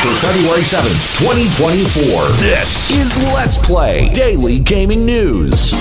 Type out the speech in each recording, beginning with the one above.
For February 7th, 2024, this is Let's Play Daily Gaming News.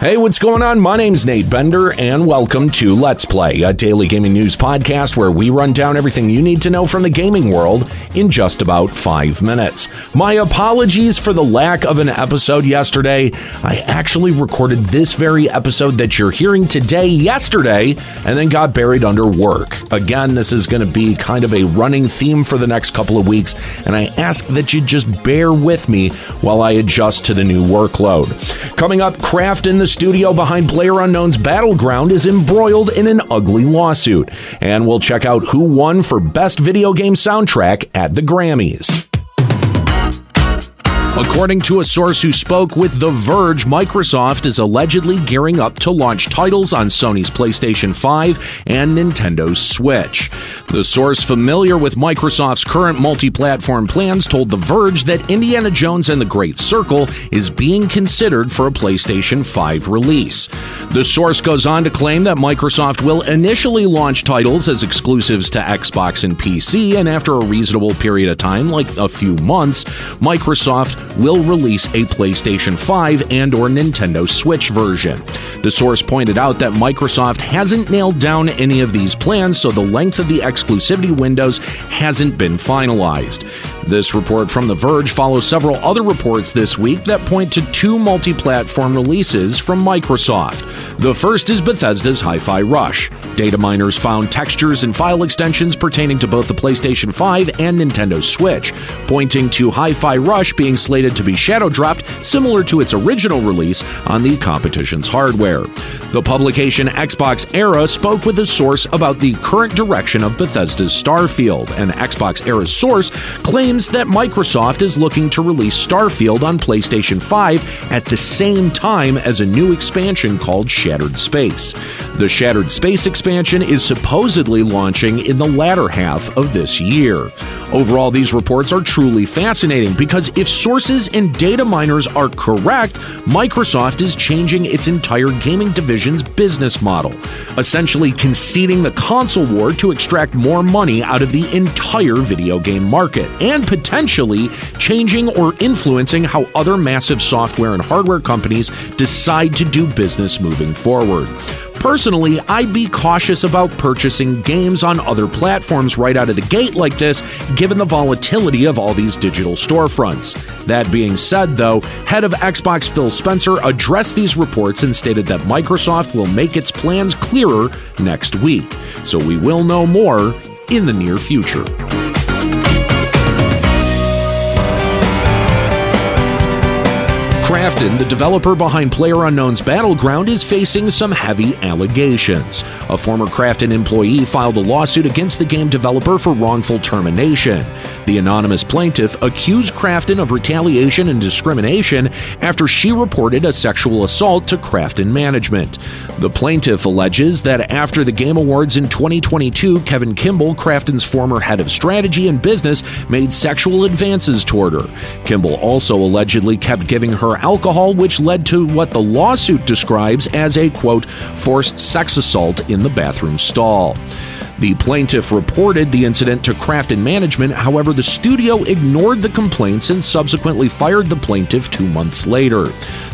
Hey, what's going on? My name's Nate Bender, and welcome to Let's Play, a daily gaming news podcast where we run down everything you need to know from the gaming world in just about five minutes. My apologies for the lack of an episode yesterday. I actually recorded this very episode that you're hearing today yesterday, and then got buried under work. Again, this is going to be kind of a running theme for the next couple of weeks, and I ask that you just bear with me while I adjust to the new workload. Coming up, Krafton the studio behind PlayerUnknown's Battleground is embroiled in an ugly lawsuit. And we'll check out who won for Best Video Game Soundtrack at the Grammys. According to a source who spoke with The Verge, Microsoft is allegedly gearing up to launch titles on Sony's PlayStation 5 and Nintendo Switch. The source familiar with Microsoft's current multi platform plans told The Verge that Indiana Jones and the Great Circle is being considered for a PlayStation 5 release. The source goes on to claim that Microsoft will initially launch titles as exclusives to Xbox and PC, and after a reasonable period of time, like a few months, Microsoft will release a PlayStation 5 and or Nintendo Switch version. The source pointed out that Microsoft hasn't nailed down any of these plans, so the length of the exclusivity windows hasn't been finalized. This report from The Verge follows several other reports this week that point to two multi platform releases from Microsoft. The first is Bethesda's Hi Fi Rush. Data miners found textures and file extensions pertaining to both the PlayStation 5 and Nintendo Switch, pointing to Hi Fi Rush being slated to be shadow dropped, similar to its original release on the competition's hardware. The publication Xbox Era spoke with a source about the current direction of Bethesda's Starfield, and Xbox Era's source claims that Microsoft is looking to release Starfield on PlayStation 5 at the same time as a new expansion called Shattered Space. The Shattered Space expansion is supposedly launching in the latter half of this year. Overall, these reports are truly fascinating because if sources and data miners are correct, Microsoft is changing its entire gaming division's business model, essentially conceding the console war to extract more money out of the entire video game market, and potentially changing or influencing how other massive software and hardware companies decide to do business moving forward. Personally, I'd be cautious about purchasing games on other platforms right out of the gate like this, given the volatility of all these digital storefronts. That being said, though, head of Xbox Phil Spencer addressed these reports and stated that Microsoft will make its plans clearer next week. So we will know more in the near future. Krafton, the developer behind PlayerUnknown's Battleground, is facing some heavy allegations. A former Krafton employee filed a lawsuit against the game developer for wrongful termination. The anonymous plaintiff accused Krafton of retaliation and discrimination after she reported a sexual assault to Krafton management. The plaintiff alleges that after the Game Awards in 2022, Kevin Kimball, Krafton's former head of strategy and business, made sexual advances toward her. Kimball also allegedly kept giving her alcohol, which led to what the lawsuit describes as a quote, forced sex assault in the bathroom stall. The plaintiff reported the incident to Krafton Management, however, the studio ignored the complaints and subsequently fired the plaintiff two months later.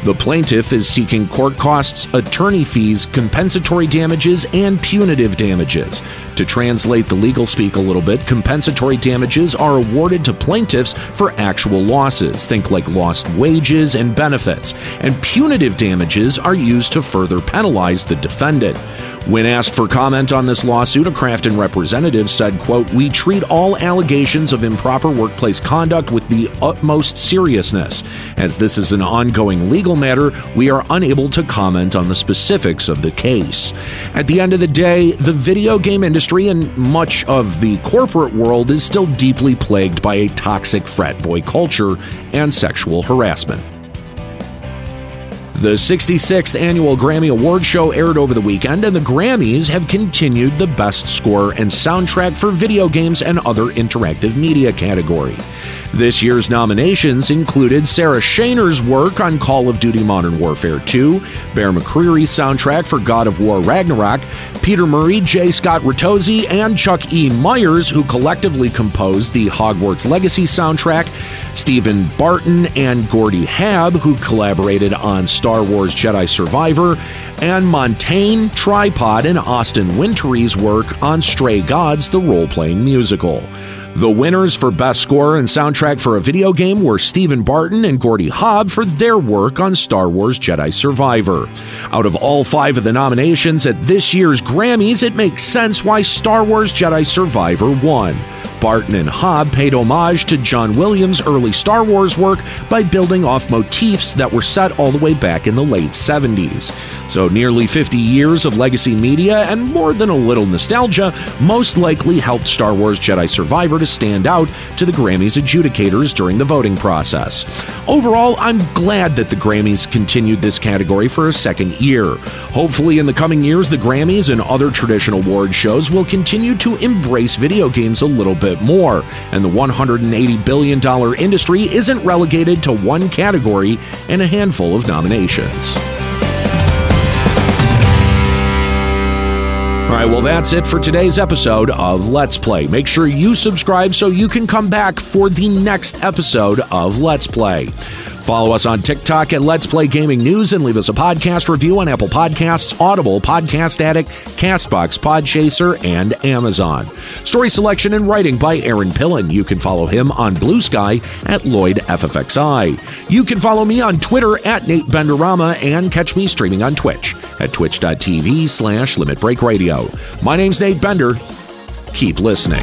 The plaintiff is seeking court costs, attorney fees, compensatory damages, and punitive damages. To translate the legal speak a little bit, compensatory damages are awarded to plaintiffs for actual losses, think like lost wages and benefits, and punitive damages are used to further penalize the defendant. When asked for comment on this lawsuit, a Krafton representative said, quote, We treat all allegations of improper workplace conduct with the utmost seriousness. As this is an ongoing legal matter, we are unable to comment on the specifics of the case. At the end of the day, the video game industry and much of the corporate world is still deeply plagued by a toxic frat boy culture and sexual harassment. The 66th annual Grammy Award show aired over the weekend, and the Grammys have continued the best score and soundtrack for video games and other interactive media category. This year's nominations included Sarah Schachner's work on Call of Duty Modern Warfare 2, Bear McCreary's soundtrack for God of War Ragnarok, Peter Murray, J. Scott Rakozy, and Chuck E. Myers, who collectively composed the Hogwarts Legacy soundtrack, Stephen Barton and Gordy Haab, who collaborated on Star Wars Jedi Survivor, and Montaigne, Tripod, and Austin Wintory's work on Stray Gods, the role playing musical. The winners for Best Score and Soundtrack for a Video Game were Stephen Barton and Gordy Haab for their work on Star Wars Jedi Survivor. Out of all five of the nominations at this year's Grammys, it makes sense why Star Wars Jedi Survivor won. Barton and Haab paid homage to John Williams' early Star Wars work by building off motifs that were set all the way back in the late 70s. So, nearly 50 years of legacy media and more than a little nostalgia most likely helped Star Wars Jedi Survivor to stand out to the Grammys adjudicators during the voting process. Overall, I'm glad that the Grammys continued this category for a second year. Hopefully, in the coming years, the Grammys and other traditional award shows will continue to embrace video games a little bit more, and the $180 billion industry isn't relegated to one category and a handful of nominations. All right, well, that's it for today's episode of Let's Play. Make sure you subscribe so you can come back for the next episode of Let's Play. Follow us on TikTok at Let's Play Gaming News and leave us a podcast review on Apple Podcasts, Audible, Podcast Addict, Castbox, Podchaser, and Amazon. Story selection and writing by Aaron Pillen. You can follow him on Blue Sky at Lloyd FFXI. You can follow me on Twitter at Nate Benderama and catch me streaming on Twitch at twitch.tv slash Limit Break Radio. My name's Nate Bender. Keep listening.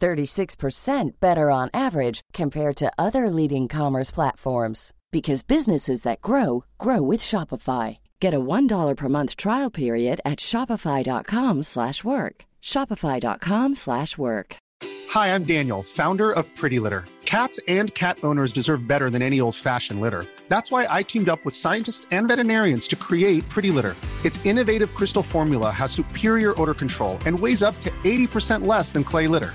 36% better on average compared to other leading commerce platforms because businesses that grow grow with Shopify. Get a $1 per month trial period at shopify.com/work. shopify.com/work. Hi, I'm Daniel, founder of Pretty Litter. Cats and cat owners deserve better than any old-fashioned litter. That's why I teamed up with scientists and veterinarians to create Pretty Litter. Its innovative crystal formula has superior odor control and weighs up to 80% less than clay litter.